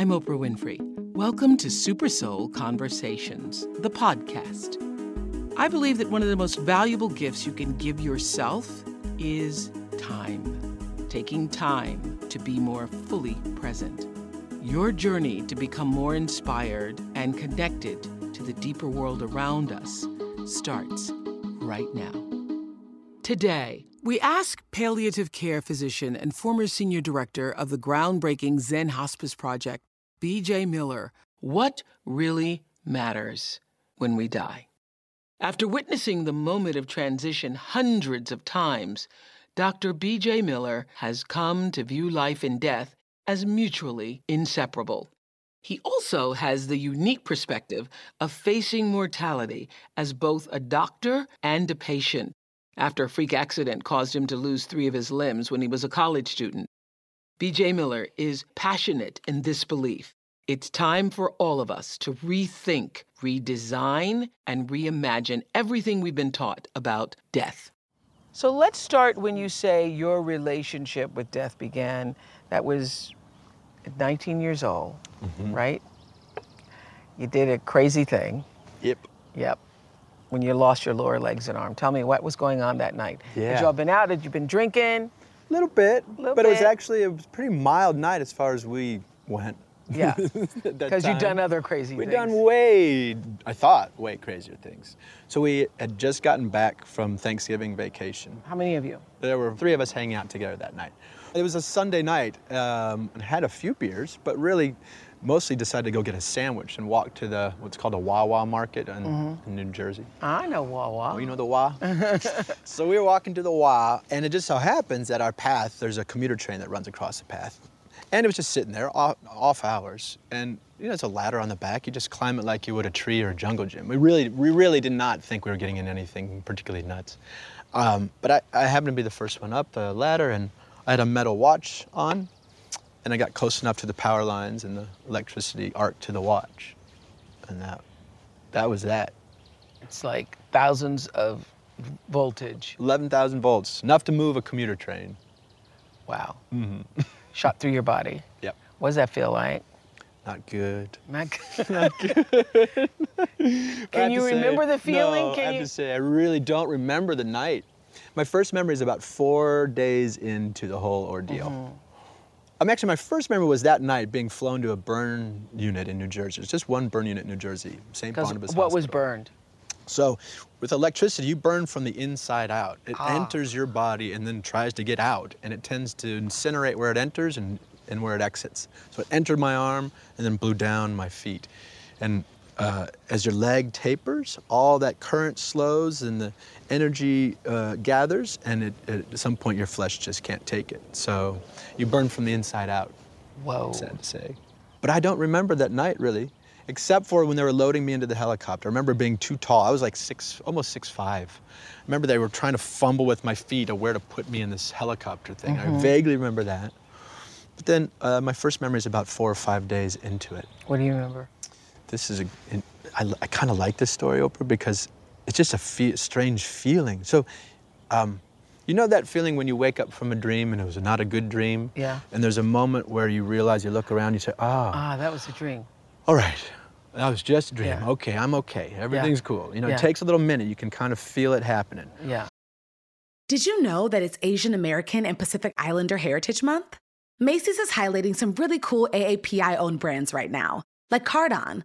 I'm Oprah Winfrey. Welcome to Super Soul Conversations, the podcast. I believe that one of the most valuable gifts you can give yourself is time. Taking time to be more fully present. Your journey to become more inspired and connected to the deeper world around us starts right now. Today, we ask palliative care physician and former senior director of the groundbreaking Zen Hospice Project, BJ Miller, what really matters when we die. After witnessing the moment of transition hundreds of times, Dr. BJ Miller has come to view life and death as mutually inseparable. He also has the unique perspective of facing mortality as both a doctor and a patient after a freak accident caused him to lose three of his limbs when he was a college student. BJ Miller is passionate in this belief. It's time for all of us to rethink, redesign, and reimagine everything we've been taught about death. So let's start when you say your relationship with death began. That was at 19 years old, mm-hmm. right? You did a crazy thing. Yep. Yep. When you lost your lower legs and arm. Tell me what was going on that night. Yeah. Had you all been out? Had you been drinking? A little bit, Little but it was actually a pretty mild night as far as we went. Yeah. Because you've done other crazy things. We'd things. done way, I thought, way crazier things. So we had just gotten back from Thanksgiving vacation. How many of you? There were three of us hanging out together that night. It was a Sunday night, um, and had a few beers, but really, mostly decided to go get a sandwich and walk to the what's called a Wawa market in, Mm-hmm. in New Jersey. I know Wawa. Oh, you know the WA? so we were walking to the WA, and it just so happens that our path, there's a commuter train that runs across the path. And it was just sitting there, off, off hours. And, you know, it's a ladder on the back. You just climb it like you would a tree or a jungle gym. We really, we really did not think we were getting in anything particularly nuts. Um, but I, I happened to be the first one up the ladder, and I had a metal watch on, and I got close enough to the power lines, and the electricity arc to the watch. And that, that was that. It's like thousands of voltage. 11,000 volts, enough to move a commuter train. Wow. Shot through your body. Yep. What does that feel like? Not good. Not good. Not good. Can you to say- remember the feeling? No, Can I have you? to say, I really don't remember the night. My first memory is about four days into the whole ordeal. Mm-hmm. I'm actually, my first memory was that night being flown to a burn unit in New Jersey. It's just one burn unit in New Jersey, St. Barnabas what was burned? So, with electricity, you burn from the inside out. It Ah. enters your body and then tries to get out, and it tends to incinerate where it enters and, and where it exits. So, it entered my arm and then blew down my feet. And uh, as your leg tapers, all that current slows and the energy uh, gathers, and it, at some point, your flesh just can't take it. So, you burn from the inside out Whoa. sad to say. But I don't remember that night really, except for when they were loading me into the helicopter. I remember being too tall. I was like six, almost six five. I remember they were trying to fumble with my feet of where to put me in this helicopter thing. I vaguely remember that. But then uh, my first memory is about four or five days into it. What do you remember? This is a, in- I, I kind of like this story, Oprah, because it's just a fe- strange feeling. So, um, you know that feeling when you wake up from a dream and it was not a good dream? Yeah. And there's a moment where you realize, you look around, you say, ah, Ah, that was a dream. all right. That was just a dream. Yeah. Okay, I'm okay. Everything's cool. You know, Yeah. it takes a little minute. You can kind of feel it happening. Yeah. Did you know that it's Asian American and Pacific Islander Heritage Month? Macy's is highlighting some really cool AAPI owned brands right now, like Cardon,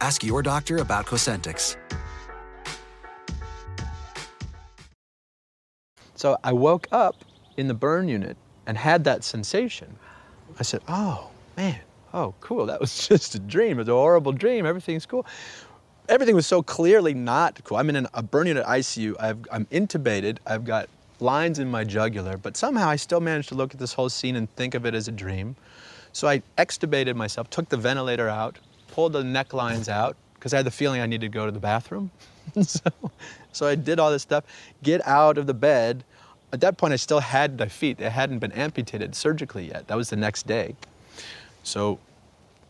Ask your doctor about Cosentyx. So I woke up in the burn unit and had that sensation. I said, oh, man, oh, cool. That was just a dream. It was a horrible dream. Everything's cool. Everything was so clearly not cool. I'm in an, a burn unit ICU. I've, I'm intubated. I've got lines in my jugular, but somehow I still managed to look at this whole scene and think of it as a dream. So I extubated myself, took the ventilator out, pulled the necklines out, because I had the feeling I needed to go to the bathroom. so, so I did all this stuff, get out of the bed. At that point, I still had my feet. They hadn't been amputated surgically yet. That was the next day. So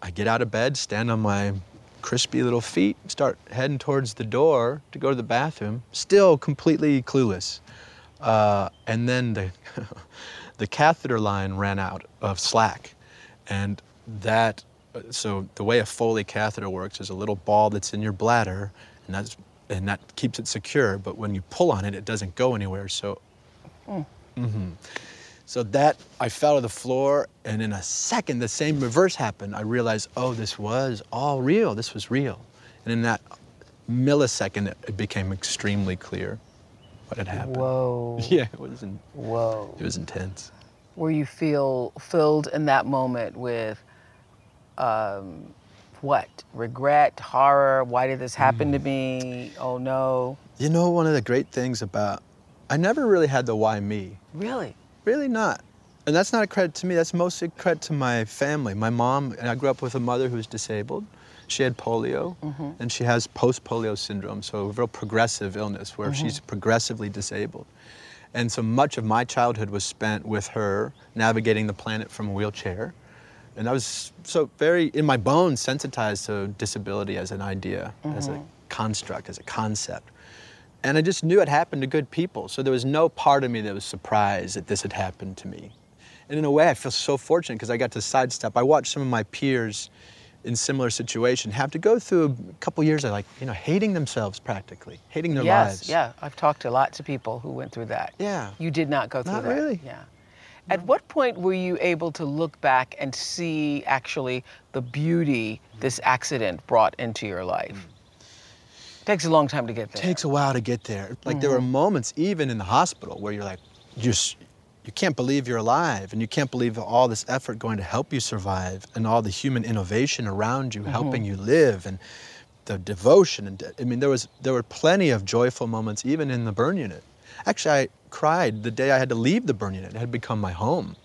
I get out of bed, stand on my crispy little feet, start heading towards the door to go to the bathroom, still completely clueless. Uh, and then the, the catheter line ran out of slack. And that, so the way a Foley catheter works is a little ball that's in your bladder, and, that's, and that keeps it secure, but when you pull on it, it doesn't go anywhere. So, mhm. so that, I fell to the floor, and in a second, the same reverse happened. I realized, oh, this was all real. This was real. And in that millisecond, it, it became extremely clear what had happened. Whoa. Yeah, it was, in, Whoa. it was intense. Where you feel filled in that moment with um, what? Regret, horror, why did this happen to Mm. me? Oh no. You know, one of the great things about, I never really had the why me. Really? Really not. And that's not a credit to me, that's mostly a credit to my family. My mom, and I grew up with a mother who's disabled. She had polio, and she has post polio syndrome, so a real progressive illness where she's progressively disabled. And so much of my childhood was spent with her navigating the planet from a wheelchair. And I was so very in my bones sensitized to disability as an idea, as a mm-hmm. construct, as a concept. And I just knew it happened to good people. So there was no part of me that was surprised that this had happened to me. And in a way, I feel so fortunate because I got to sidestep. I watched some of my peers in similar situation have to go through a couple years of like, you know, hating themselves practically, hating their yes, lives. yeah. I've talked to lots of people who went through that. Yeah. You did not go through Not that. really. Yeah. At what point were you able to look back and see actually the beauty this accident brought into your life? Hmm. Takes a long time to get there. It takes a while to get there. Like there were mm-hmm. moments even in the hospital where you're like, you s- you can't believe you're alive and you can't believe all this effort going to help you survive and all the human innovation around you helping mm-hmm. you live and the devotion and de- I mean there was there were plenty of joyful moments even in the burn unit. Actually, I cried the day I had to leave the burn unit. It had become my home.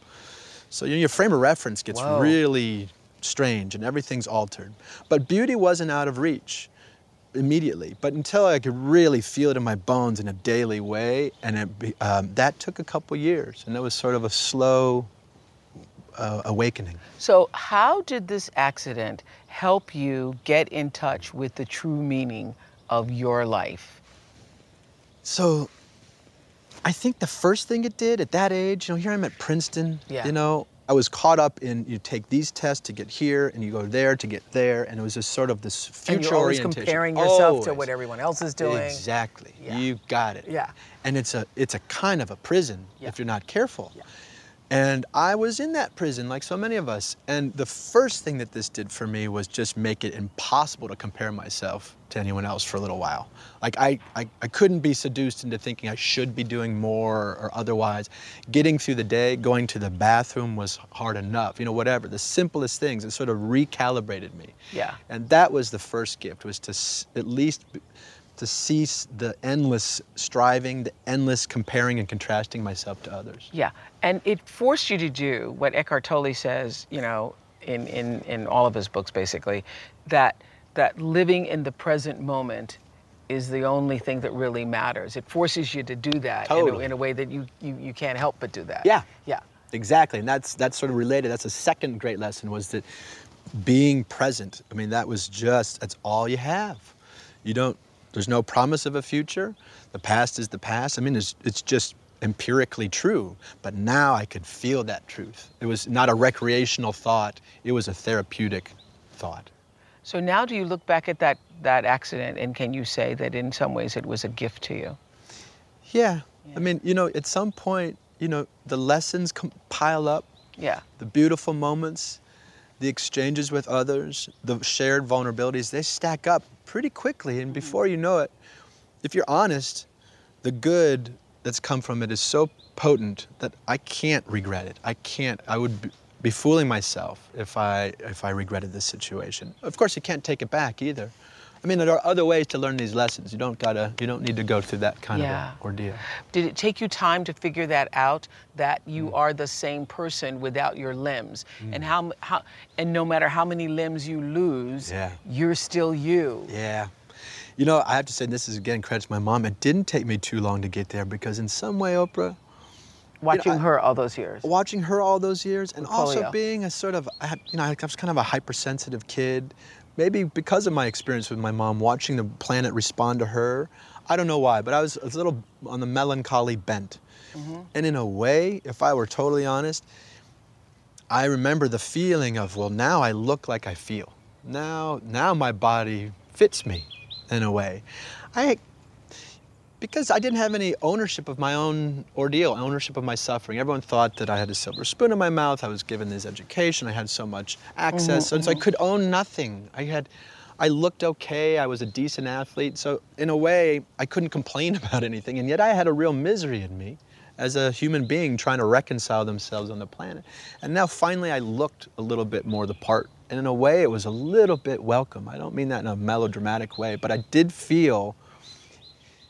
So you know, your frame of reference gets Whoa. really strange and everything's altered. But beauty wasn't out of reach immediately, but until I could really feel it in my bones in a daily way, and it, um, that took a couple years, and it was sort of a slow uh, awakening. So, how did this accident help you get in touch with the true meaning of your life? So I think the first thing it did at that age, you know, here I'm at Princeton, Yeah. you know, I was caught up in you take these tests to get here and you go there to get there, and it was just sort of this future and you're always orientation. comparing yourself to what everyone else is doing. Exactly. Yeah. You got it. Yeah. And it's a it's a kind of a prison Yeah. if you're not careful. Yeah. And I was in that prison like so many of us. And the first thing that this did for me was just make it impossible to compare myself to anyone else for a little while. Like I, I, I couldn't be seduced into thinking I should be doing more or otherwise. Getting through the day, going to the bathroom was hard enough, you know, whatever. The simplest things, it sort of recalibrated me. Yeah. And that was the first gift, was to s- at least to cease the endless striving, the endless comparing and contrasting myself to others. Yeah, and it forced you to do what Eckhart Tolle says, you know, in, in, in all of his books basically, that that living in the present moment is the only thing that really matters. It forces you to do that in, a, in a way that you, you, you can't help but do that. Yeah. Yeah. Exactly, and that's that's sort of related. That's a second great lesson was that being present. I mean, that was just that's all you have. You don't. There's no promise of a future. The past is the past. I mean, it's it's just empirically true. But now I could feel that truth. It was not a recreational thought. It was a therapeutic thought. So now do you look back at that, that accident and can you say that in some ways it was a gift to you? Yeah. I mean, you know, at some point, you know, the lessons pile up. Yeah. The beautiful moments, the exchanges with others, the shared vulnerabilities, they stack up pretty quickly. And mm-hmm. before you know it, if you're honest, the good that's come from it is so potent that I can't regret it. I can't, I would be- be fooling myself if I, if I regretted this situation. Of course, you can't take it back either. I mean, there are other ways to learn these lessons. You don't gotta, you don't need to go through that kind Yeah. of ordeal. Did it take you time to figure that out that you Mm. are the same person without your limbs? And how, how and no matter how many limbs you lose, Yeah. you're still you. Yeah. You know, I have to say, this is again credit to my mom. It didn't take me too long to get there because, in some way, Oprah, Watching I- her all those years. watching her all those years and With also polio. being a sort of, you know, I was kind of a hypersensitive kid. Maybe because of my experience with my mom, watching the planet respond to her. I don't know why, but I was a little on the melancholy bent. Mm-hmm. And in a way, if I were totally honest, I remember the feeling of, well, now I look like I feel. Now, now my body fits me in a way. I, because I didn't have any ownership of my own ordeal, ownership of my suffering. Everyone thought that I had a silver spoon in my mouth. I was given this education. I had so much access, and so I mm-hmm. could own nothing. I had, I looked okay. I was a decent athlete. So in a way, I couldn't complain about anything, and yet I had a real misery in me as a human being trying to reconcile themselves on the planet. And now finally I looked a little bit more the part. And in a way it was a little bit welcome. I don't mean that in a melodramatic way, but I did feel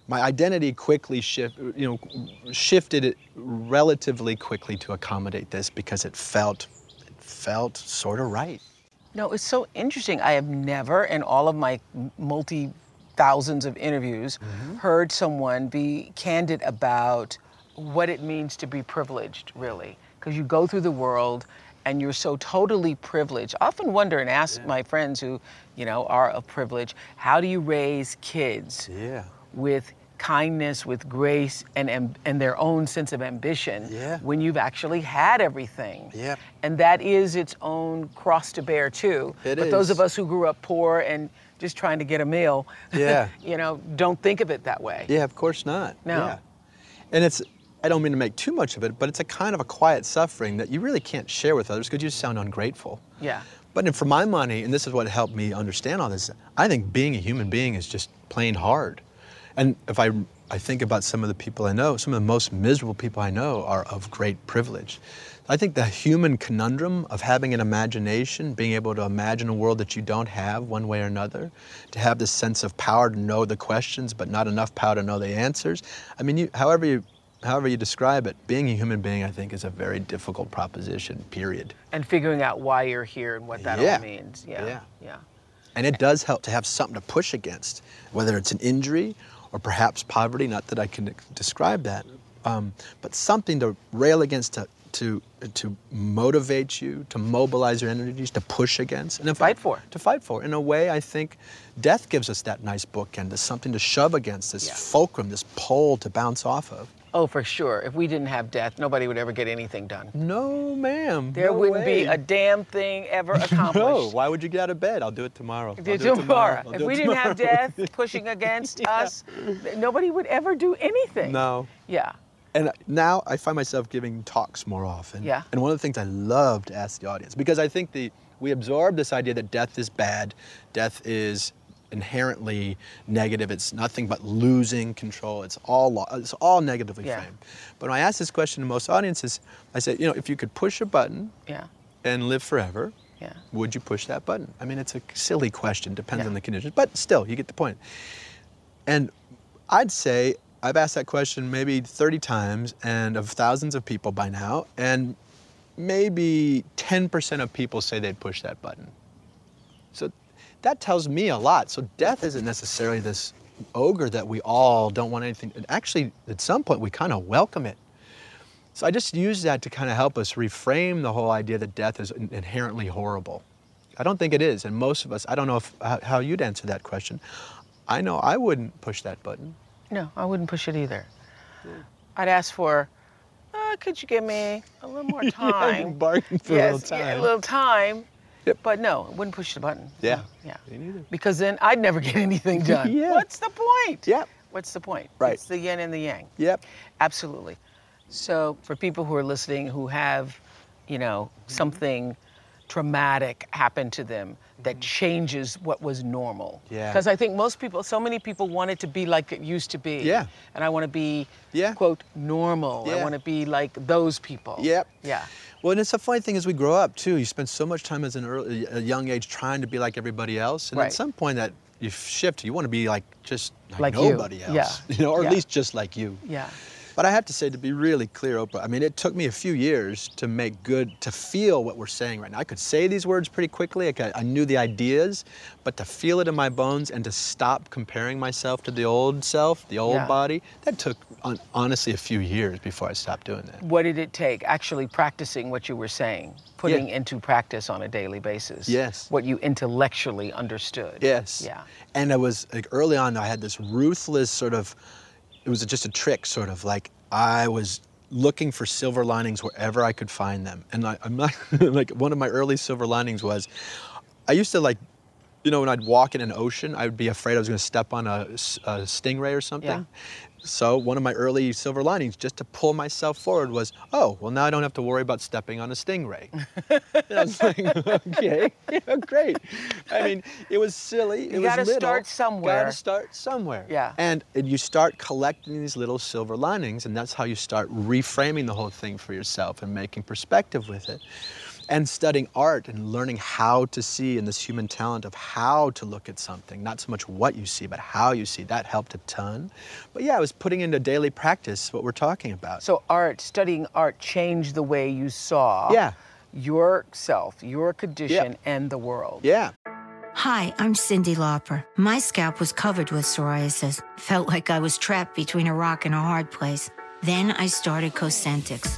my identity quickly shift, you know, shifted it relatively quickly to accommodate this because it felt it felt sort of right. No, it's so interesting. I have never, in all of my multi thousands of interviews, Mm-hmm. heard someone be candid about what it means to be privileged, really. Because you go through the world and you're so totally privileged. I often wonder and ask my friends who, you know, are of privilege, how do you raise kids Yeah. With kindness, with grace, and, and, and their own sense of ambition Yeah. when you've actually had everything? Yep. And that is its own cross to bear too. It but those of us who grew up poor and just trying to get a meal, Yeah. you know, don't think of it that way. Yeah, of course not. No. Yeah. And it's, I don't mean to make too much of it, but it's a kind of a quiet suffering that you really can't share with others because you sound ungrateful. Yeah. But for my money, and this is what helped me understand all this, I think being a human being is just plain hard. And if I, I think about some of the people I know, some of the most miserable people I know are of great privilege. I think the human conundrum of having an imagination, being able to imagine a world that you don't have one way or another, to have this sense of power to know the questions but not enough power to know the answers. I mean, you, however you however you describe it, being a human being, I think, is a very difficult proposition, period. And figuring out why you're here and what that Yeah. all means. Yeah. Yeah. Yeah. And it does help to have something to push against, whether it's an injury or perhaps poverty, not that I can describe that, um, but something to rail against, to, to, to motivate you, to mobilize your energies, to push against. And if Fight for. To fight for. In a way, I think death gives us that nice bookend, something to shove against, this Yeah. fulcrum, this pole to bounce off of. Oh, for sure. If we didn't have death, nobody would ever get anything done. No, ma'am. There no wouldn't be a damn thing ever accomplished. No, why would you get out of bed? I'll do it tomorrow. Do it tomorrow. If we didn't have death pushing against us, nobody would ever do anything. No. Yeah. And now I find myself giving talks more often. Yeah. And one of the things I love to ask the audience, because I think the we absorb this idea that death is bad, death is inherently negative. It's nothing but losing control. It's all it's all negatively Yeah. framed. But when I ask this question to most audiences, I say, you know, if you could push a button Yeah. and live forever, Yeah. would you push that button? I mean, it's a silly question, depends Yeah. on the conditions, but still, you get the point. And I'd say I've asked that question maybe 30 times and of thousands of people by now, and maybe 10% of people say they'd push that button. That tells me a lot. So death isn't necessarily this ogre that we all don't want anything. Actually, at some point, we kind of welcome it. So I just use that to kind of help us reframe the whole idea that death is inherently horrible. I don't think it is, and most of us, I don't know if, how, you'd answer that question. I know I wouldn't push that button. No, I wouldn't push it either. I'd ask for, uh, could you give me a little more time? bargain for yes, a little yeah, time. a little time. Yep. But no, I wouldn't push the button. Yeah. Yeah. Me neither. Because then I'd never get anything done. Yeah. What's the point? Yep. What's the point? Right. It's the yin and the yang. Yep. Absolutely. So for people who are listening who have, you know, mm-hmm. something traumatic happen to them that changes what was normal. Mm-hmm. Yeah. Because I think most people, so many people want it to be like it used to be. Yeah. And I want to be, Yeah. quote, normal. Yeah. I want to be like those people. Yep. Yeah. Well, and it's a funny thing as we grow up too. You spend so much time as an early, a young age trying to be like everybody else, and Right. at some point that you shift, you want to be like just like, Like you. nobody else, Yeah. you know, or Yeah. at least just like you. Yeah. But I have to say, to be really clear, Oprah, I mean, it took me a few years to make good, to feel what we're saying right now. I could say these words pretty quickly, I, could- I knew the ideas, but to feel it in my bones and to stop comparing myself to the old self, the old Yeah. body, that took hon- honestly a few years before I stopped doing that. What did it take? Actually practicing what you were saying, putting into practice on a daily basis. Yes. What you intellectually understood. Yes. Yeah. And I was like early on, I had this ruthless sort of, it was just a trick, sort of like I was looking for silver linings wherever I could find them. And I, I'm not like one of my early silver linings was, I used to like, you know, when I'd walk in an ocean, I would be afraid I was going to step on a stingray or something. Yeah. So one of my early silver linings, just to pull myself forward, was, oh, well now I don't have to worry about stepping on a stingray. and I was like, okay, yeah, oh, great. I mean, it was silly. It You was gotta little. start somewhere. You gotta start somewhere. Yeah. And, and you start collecting these little silver linings, and that's how you start reframing the whole thing for yourself and making perspective with it. And studying art and learning how to see and this human talent of how to look at something, not so much what you see, but how you see. That helped a ton. But yeah, I was putting into daily practice what we're talking about. So art, studying art changed the way you saw Yeah. yourself, your condition, Yep. and the world. yeah. Hi, I'm Cyndi Lauper. My scalp was covered with psoriasis. Felt like I was trapped between a rock and a hard place. Then I started Cosentyx.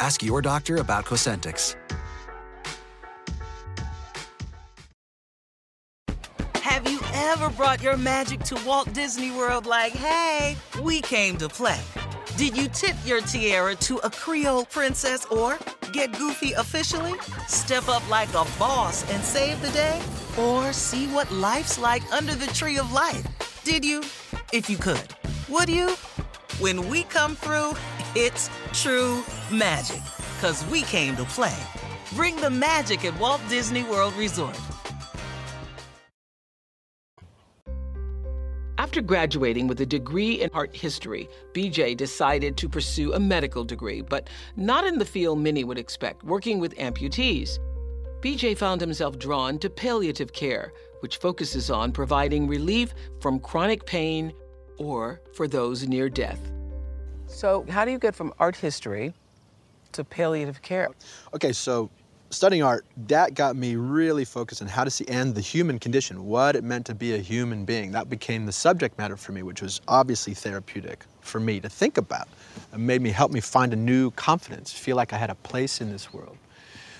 Ask your doctor about Cosentyx. Have you ever brought your magic to Walt Disney World like, hey, we came to play? Did you tip your tiara to a Creole princess or get goofy officially? Step up like a boss and save the day? Or see what life's like under the tree of life? Did you? If you could. Would you? When we come through, it's true magic. Cause we came to play. Bring the magic at Walt Disney World Resort. After graduating with a degree in art history, BJ decided to pursue a medical degree, but not in the field many would expect, working with amputees. BJ found himself drawn to palliative care, which focuses on providing relief from chronic pain or for those near death. So, how do you get from art history to palliative care? Okay, so studying art, that got me really focused on how to see and the human condition, what it meant to be a human being. That became the subject matter for me, which was obviously therapeutic for me to think about. It made me help me find a new confidence, feel like I had a place in this world.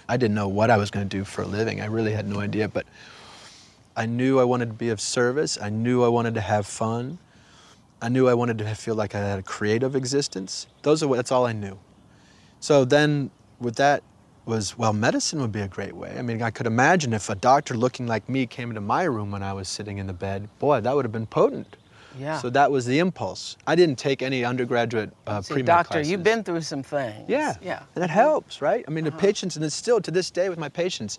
I didn't know what I was going to do for a living. I really had no idea, but I knew I wanted to be of service. I knew I wanted to have fun. I knew I wanted to feel like I had a creative existence. Those are what, that's all I knew. So then with that was, well, medicine would be a great way. I mean, I could imagine if a doctor looking like me came into my room when I was sitting in the bed, boy, that would have been potent. Yeah. So that was the impulse. I didn't take any undergraduate uh, See, doctor, classes. you've been through some things. Yeah. Yeah. And that helps, right? I mean, the patients, and it's still to this day with my patients,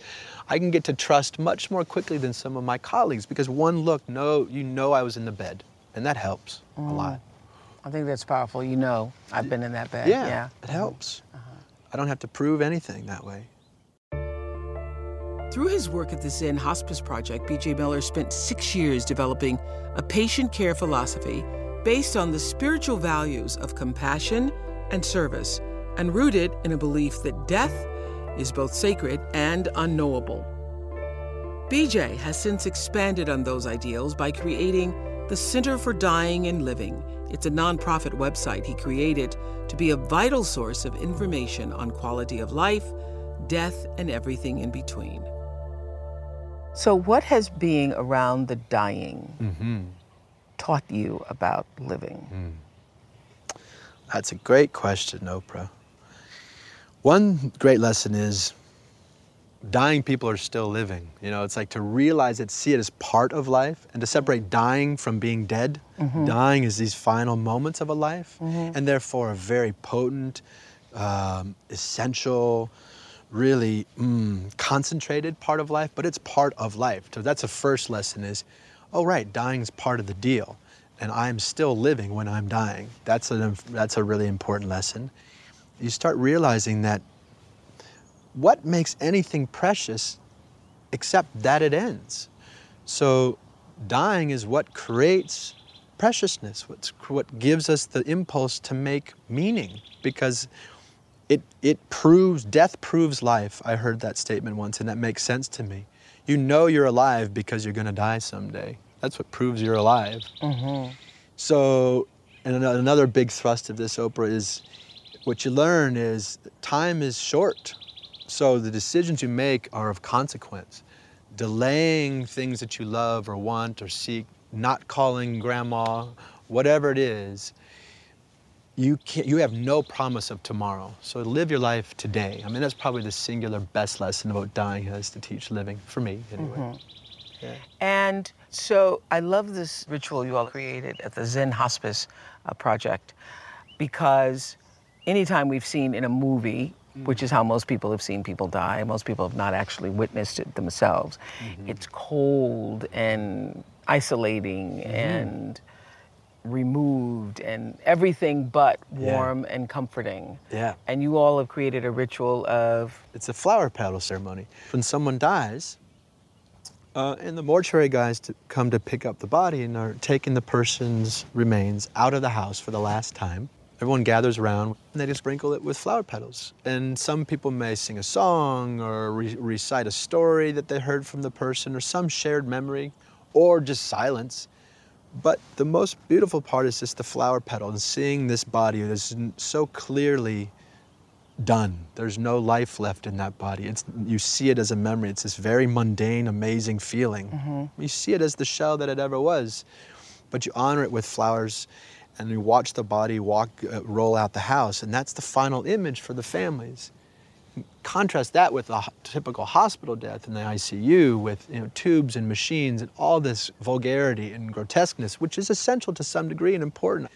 I can get to trust much more quickly than some of my colleagues because one look, no, you know I was in the bed, and that helps a mm. lot. I think that's powerful. You know, I've been in that bed. Yeah, Yeah. it helps. Uh-huh. I don't have to prove anything that way. Through his work at the Zen Hospice Project, BJ Miller spent six years developing a patient care philosophy based on the spiritual values of compassion and service, and rooted in a belief that death is both sacred and unknowable. BJ has since expanded on those ideals by creating the Center for Dying and Living. It's a nonprofit website he created to be a vital source of information on quality of life, death, and everything in between. So, what has being around the dying mm-hmm. taught you about living? Hmm. That's a great question, Oprah. One great lesson is dying people are still living. You know, it's like to realize it, see it as part of life, and to separate dying from being dead. Dying is these final moments of a life, and therefore a very potent, um, essential, really mm, concentrated part of life, but it's part of life. So that's the first lesson is, oh right, dying is part of the deal, and I'm still living when I'm dying. That's a, that's a really important lesson. You start realizing that what makes anything precious except that it ends? So dying is what creates preciousness, what's, what gives us the impulse to make meaning because it, it proves, death proves life. I heard that statement once and that makes sense to me. You know you're alive because you're gonna die someday. That's what proves you're alive. Mm-hmm. So, and another big thrust of this Oprah is what you learn is time is short. So the decisions you make are of consequence. Delaying things that you love or want or seek, not calling grandma, whatever it is, you can't, you have no promise of tomorrow. So live your life today. I mean, that's probably the singular best lesson about dying has to teach living, for me anyway. Yeah. And so I love this ritual you all created at the Zen Hospice uh, Project because anytime we've seen in a movie, which is how most people have seen people die, most people have not actually witnessed it themselves, it's cold and isolating and removed and everything but Yeah. warm and comforting. Yeah. And you all have created a ritual of It's a flower petal ceremony. When someone dies, uh, and the mortuary guys to come to pick up the body and are taking the person's remains out of the house for the last time. Everyone gathers around and they just sprinkle it with flower petals. And some people may sing a song or re- recite a story that they heard from the person or some shared memory or just silence. But the most beautiful part is just the flower petal and seeing this body that is so clearly done. There's no life left in that body. It's, you see it as a memory. It's this very mundane, amazing feeling. Mm-hmm. You see it as the shell that it ever was, but you honor it with flowers and you watch the body walk, uh, roll out the house, and that's the final image for the families. Contrast that with a typical hospital death in the ICU with you know, tubes and machines and all this vulgarity and grotesqueness, which is essential to some degree and important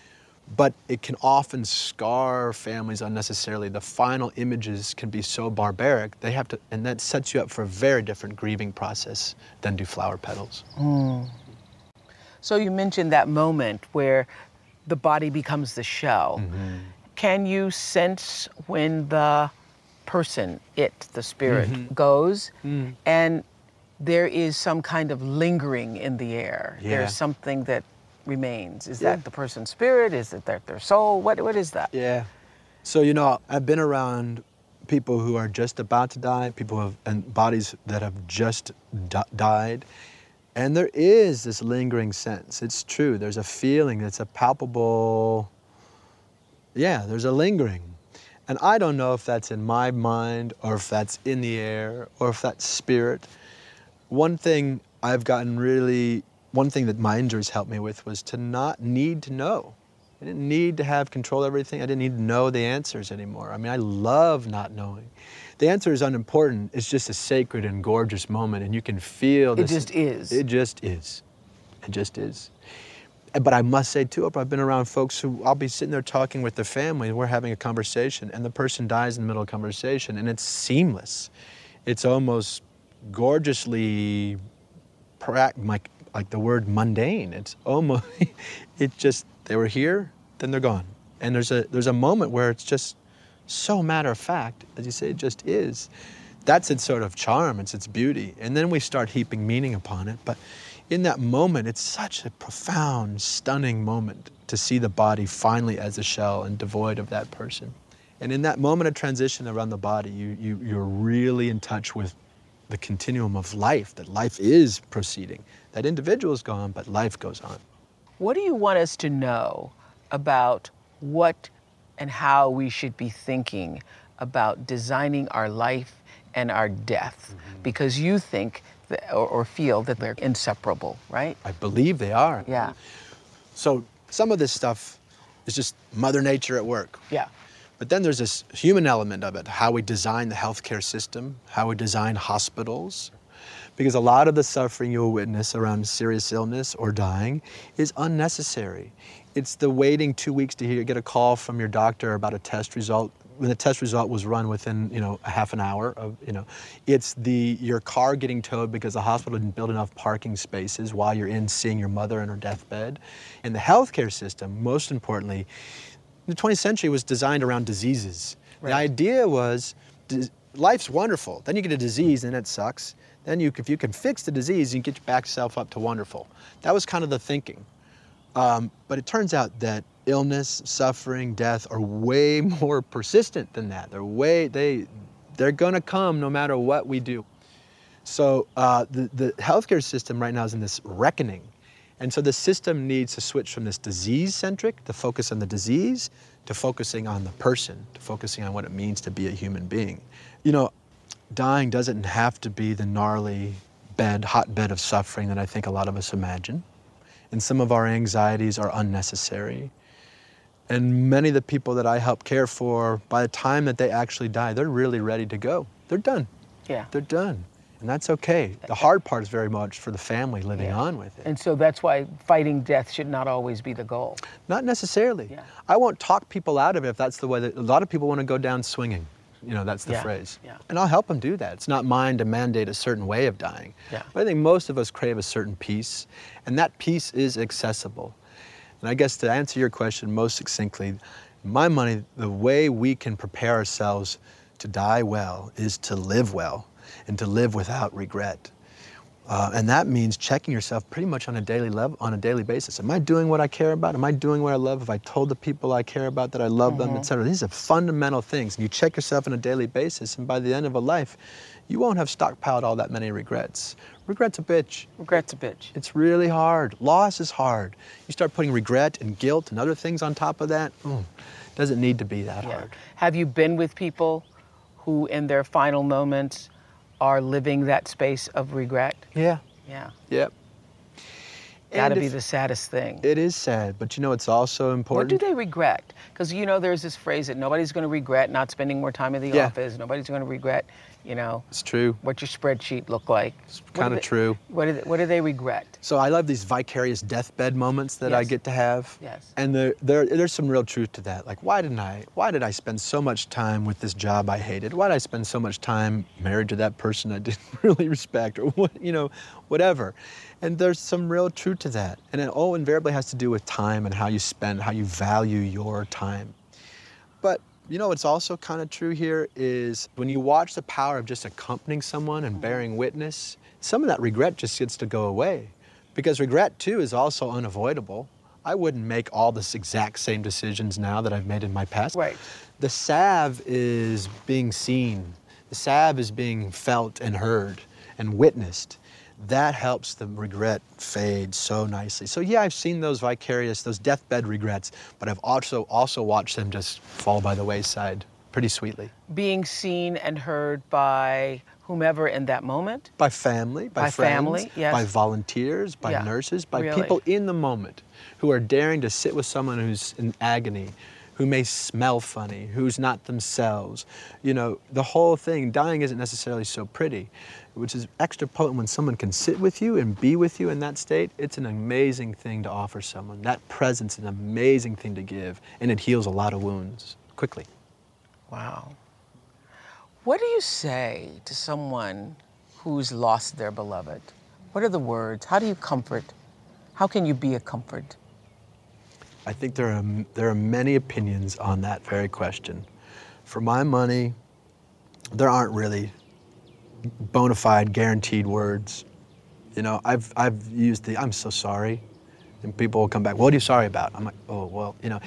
but it can often scar families unnecessarily. The final images can be so barbaric, they have to, and that sets you up for a very different grieving process than do flower petals. So you mentioned that moment where the body becomes the shell. Mm-hmm. Can you sense when the person, it, the spirit, mm-hmm. goes mm. and there is some kind of lingering in the air? Yeah. There's something that remains. Is Yeah. that the person's spirit? Is it their, their soul? What, what is that? Yeah. So, you know, I've been around people who are just about to die, people who have, and bodies that have just di- died. And there is this lingering sense. It's true. There's a feeling that's a palpable, yeah, there's a lingering. And I don't know if that's in my mind or if that's in the air or if that's spirit. One thing I've gotten really, one thing that my injuries helped me with was to not need to know. I didn't need to have control of everything. I didn't need to know the answers anymore. I mean, I love not knowing. The answer is unimportant. It's just a sacred and gorgeous moment, and you can feel It this. just is. It just is. It just is. But I must say too, I've been around folks who I'll be sitting there talking with the family, and we're having a conversation, and the person dies in the middle of conversation, and it's seamless. It's almost gorgeously, like like the word mundane. It's almost, it just they were here, then they're gone, and there's a there's a moment where it's just so matter of fact, as you say, it just is. That's its sort of charm, it's its beauty. And then we start heaping meaning upon it. But in that moment, it's such a profound, stunning moment to see the body finally as a shell and devoid of that person. And in that moment of transition around the body, you, you, you're really in touch with the continuum of life, that life is proceeding. That individual is gone, but life goes on. What do you want us to know about what and how we should be thinking about designing our life and our death? Mm-hmm. Because you think that, or, or feel that they're inseparable, right? I believe they are. Yeah. So some of this stuff is just Mother Nature at work. Yeah. But then there's this human element of it, how we design the healthcare system, how we design hospitals. Because a lot of the suffering you'll witness around serious illness or dying is unnecessary. It's the waiting two weeks to hear, get a call from your doctor about a test result when the test result was run within you know a half an hour of you know it's the your car getting towed because the hospital didn't build enough parking spaces while you're in seeing your mother in her deathbed and the healthcare system most importantly the 20th century was designed around diseases. The idea was life's wonderful. Then you get a disease and it sucks. Then you, if you can fix the disease, you can get your back yourself up to wonderful. That was kind of the thinking. Um, but it turns out that illness, suffering, death are way more persistent than that. They're way they they're gonna come no matter what we do. So uh, the the healthcare system right now is in this reckoning, and so the system needs to switch from this disease centric, to focus on the disease, to focusing on the person, to focusing on what it means to be a human being. You know, dying doesn't have to be the gnarly bed, hotbed of suffering that I think a lot of us imagine. And some of our anxieties are unnecessary. And many of the people that I help care for, by the time that they actually die, they're really ready to go. They're done. Yeah. They're done. And that's okay. The hard part is very much for the family living Yeah. on with it. And so that's why fighting death should not always be the goal. Not necessarily. Yeah. I won't talk people out of it if that's the way that a lot of people want to go down swinging. You know, that's the Yeah, phrase. yeah. And I'll help them do that. It's not mine to mandate a certain way of dying. Yeah. But I think most of us crave a certain peace, and that peace is accessible. And I guess to answer your question most succinctly, my money, the way we can prepare ourselves to die well is to live well and to live without regret. Uh, and that means checking yourself pretty much on a daily level, on a daily basis. Am I doing what I care about? Am I doing what I love? Have I told the people I care about that I love them, et cetera? These are fundamental things. And you check yourself on a daily basis, and by the end of a life, you won't have stockpiled all that many regrets. Regret's a bitch. Regret's a bitch. It's really hard. Loss is hard. You start putting regret and guilt and other things on top of that. Mm, doesn't need to be that Yeah. hard. Have you been with people who, in their final moments, are living that space of regret? Yeah. Yeah. Yep. Gotta be the saddest thing. It is sad, but you know it's also important. What do they regret? Because you know, there's this phrase that nobody's going to regret not spending more time in the Yeah. office. Nobody's going to regret, you know, It's true. what your spreadsheet looked like. It's kinda true. What do they, what do they regret? So I love these vicarious deathbed moments that I get to have. Yes. And there, there, there's some real truth to that. Like, why didn't I? Why did I spend so much time with this job I hated? Why did I spend so much time married to that person I didn't really respect, or what, you know, whatever? And there's some real truth to that. And it all invariably has to do with time and how you spend, how you value your time. But you know what's also kind of true here is when you watch the power of just accompanying someone and mm-hmm. bearing witness, some of that regret just gets to go away. Because regret too is also unavoidable. I wouldn't make all this exact same decisions now that I've made in my past. Right. The salve is being seen. The salve is being felt and heard and witnessed. That helps the regret fade so nicely. So yeah, I've seen those vicarious, those deathbed regrets, but I've also also watched them just fall by the wayside pretty sweetly. Being seen and heard by whomever in that moment. By family, by, By friends, family, yes. by volunteers, by Yeah, nurses, by really. people in the moment who are daring to sit with someone who's in agony, who may smell funny, who's not themselves. You know, the whole thing, dying isn't necessarily so pretty, which is extra potent when someone can sit with you and be with you in that state. It's an amazing thing to offer someone. That presence is an amazing thing to give, and it heals a lot of wounds quickly. Wow. What do you say to someone who's lost their beloved? What are the words? How do you comfort? How can you be a comfort? I think there are, there are many opinions on that very question. For my money, there aren't really bona fide guaranteed words. You know, I've, I've used the I'm so sorry, and people will come back, what are you sorry about? I'm like, oh, well, you know,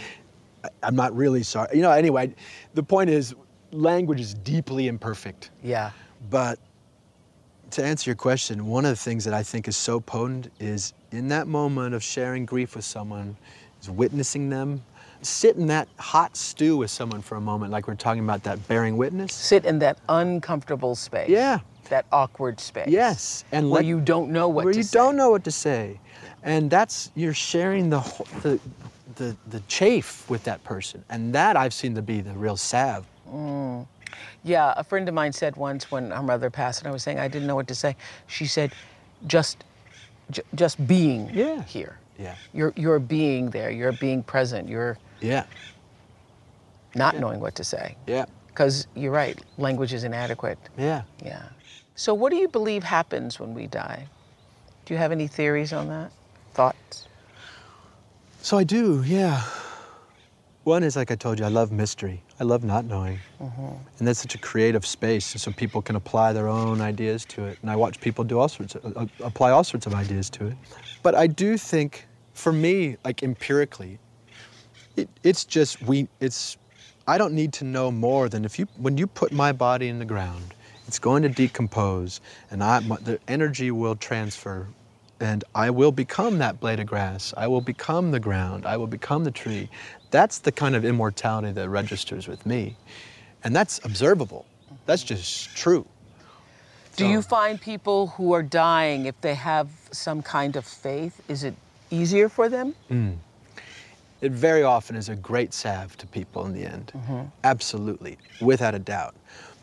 I- I'm not really sorry. You know, anyway, the point is, language is deeply imperfect. Yeah. But to answer your question, one of the things that I think is so potent is in that moment of sharing grief with someone, is witnessing them. Sit in that hot stew with someone for a moment, like we're talking about that bearing witness. Sit in that uncomfortable space. Yeah. That awkward space. Yes, and where let- you don't know what where you say. don't know what to say, and that's you're sharing the the the, the chafe with that person, and that I've seen to be the real salve. Mm. Yeah, a friend of mine said once when her mother passed, and I was saying I didn't know what to say. She said, "Just, j- just being Yeah. here. Yeah. You're you're being there. You're being present. You're Yeah, not knowing what to say. yeah, Because you're right, language is inadequate. yeah. Yeah. So, what do you believe happens when we die? Do you have any theories on that? Thoughts? So I do, yeah. One is like I told you, I love mystery. I love not knowing. And that's such a creative space, and so people can apply their own ideas to it. And I watch people do all sorts of, uh, apply all sorts of ideas to it. But I do think, for me, like empirically, it, it's just we. It's I don't need to know more than if you when you put my body in the ground, it's going to decompose, and I my, the energy will transfer, and I will become that blade of grass. I will become the ground. I will become the tree. That's the kind of immortality that registers with me, and that's observable. That's just true. Do you find people who are dying, if they have some kind of faith, is it easier for them? Mm. It very often is a great salve to people in the end. Absolutely, without a doubt.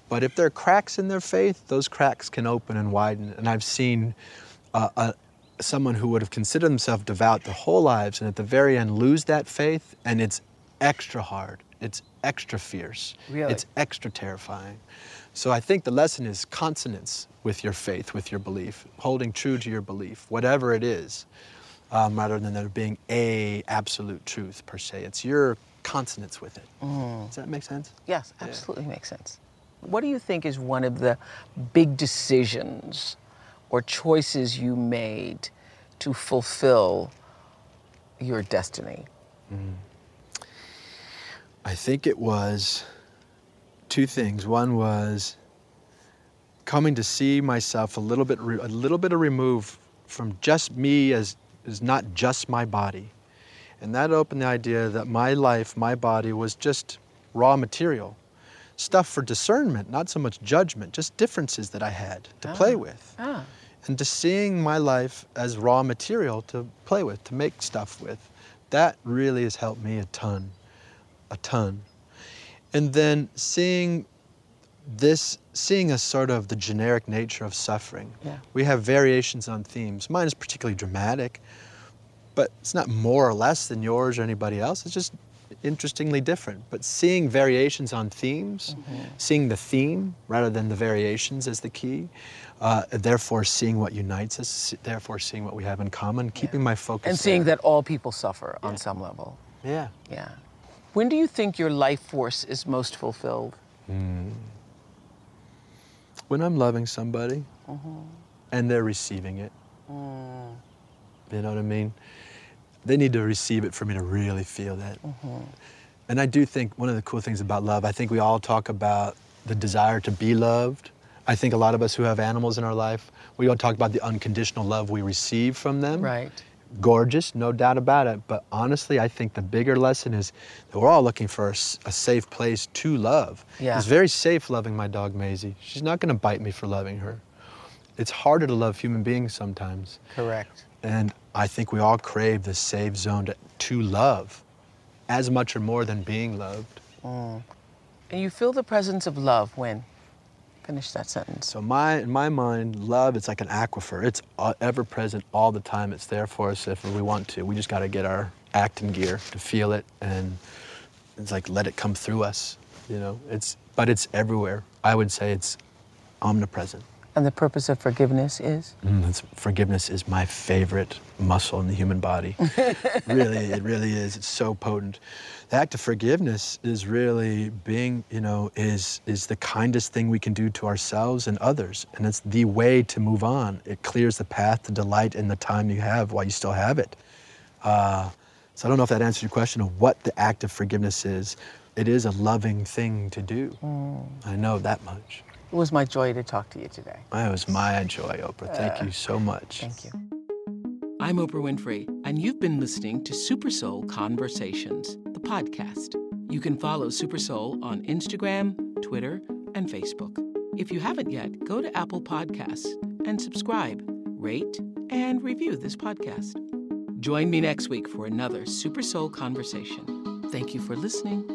But if there are cracks in their faith, those cracks can open and widen. And I've seen uh, uh, someone who would have considered themselves devout their whole lives and at the very end lose that faith, and it's extra hard. It's extra fierce. Really? It's extra terrifying. So I think the lesson is consonance with your faith, with your belief, holding true to your belief, whatever it is um, rather than there being a absolute truth per se. It's your consonance with it. Does that make sense? Yes, absolutely makes sense. What do you think is one of the big decisions or choices you made to fulfill your destiny? I think it was two things. One was coming to see myself a little bit, re- a little bit of remove from just me as, as not just my body, and that opened the idea that my life, my body, was just raw material, stuff for discernment, not so much judgment, just differences that I had to play with. Ah, and to seeing my life as raw material to play with, to make stuff with, that really has helped me a ton, a ton. And then seeing this, seeing a sort of the generic nature of suffering. Yeah. We have variations on themes. Mine is particularly dramatic, but it's not more or less than yours or anybody else. It's just interestingly different. But seeing variations on themes, seeing the theme rather than the variations as the key, uh, therefore seeing what unites us, therefore seeing what we have in common, keeping my focus. and seeing there. that all people suffer on some level. Yeah. Yeah. When do you think your life force is most fulfilled? When I'm loving somebody uh-huh. and they're receiving it. Mm. You know what I mean? they need to receive it for me to really feel that. Mm-hmm. And I do think one of the cool things about love, I think we all talk about the desire to be loved. I think a lot of us who have animals in our life, we all talk about the unconditional love we receive from them. Right. Gorgeous, no doubt about it. But honestly, I think the bigger lesson is that we're all looking for a safe place to love. Yeah. It's very safe loving my dog Maisie. She's not going to bite me for loving her. It's harder to love human beings sometimes. Correct. And I think we all crave the safe zone to, to love as much or more than being loved. Mm. And you feel the presence of love when? Finish that sentence. So my, in my mind, love, it's like an aquifer. It's uh, ever present all the time. It's there for us if we want to. We just got to get our act in gear to feel it and it's like let it come through us, you know. It's, but it's everywhere. I would say it's omnipresent. And the purpose of forgiveness is? Mm, forgiveness is my favorite muscle in the human body. really, it really is. It's so potent. The act of forgiveness is really being, you know, is is the kindest thing we can do to ourselves and others, and it's the way to move on. It clears the path to delight in the time you have while you still have it. Uh, so I don't know if that answers your question of what the act of forgiveness is. It is a loving thing to do. I know that much. It was my joy to talk to you today. It was my joy, Oprah. Thank uh, you so much. Thank you. I'm Oprah Winfrey, and you've been listening to Super Soul Conversations, the podcast. You can follow Super Soul on Instagram, Twitter, and Facebook. If you haven't yet, go to Apple Podcasts and subscribe, rate, and review this podcast. Join me next week for another Super Soul Conversation. Thank you for listening.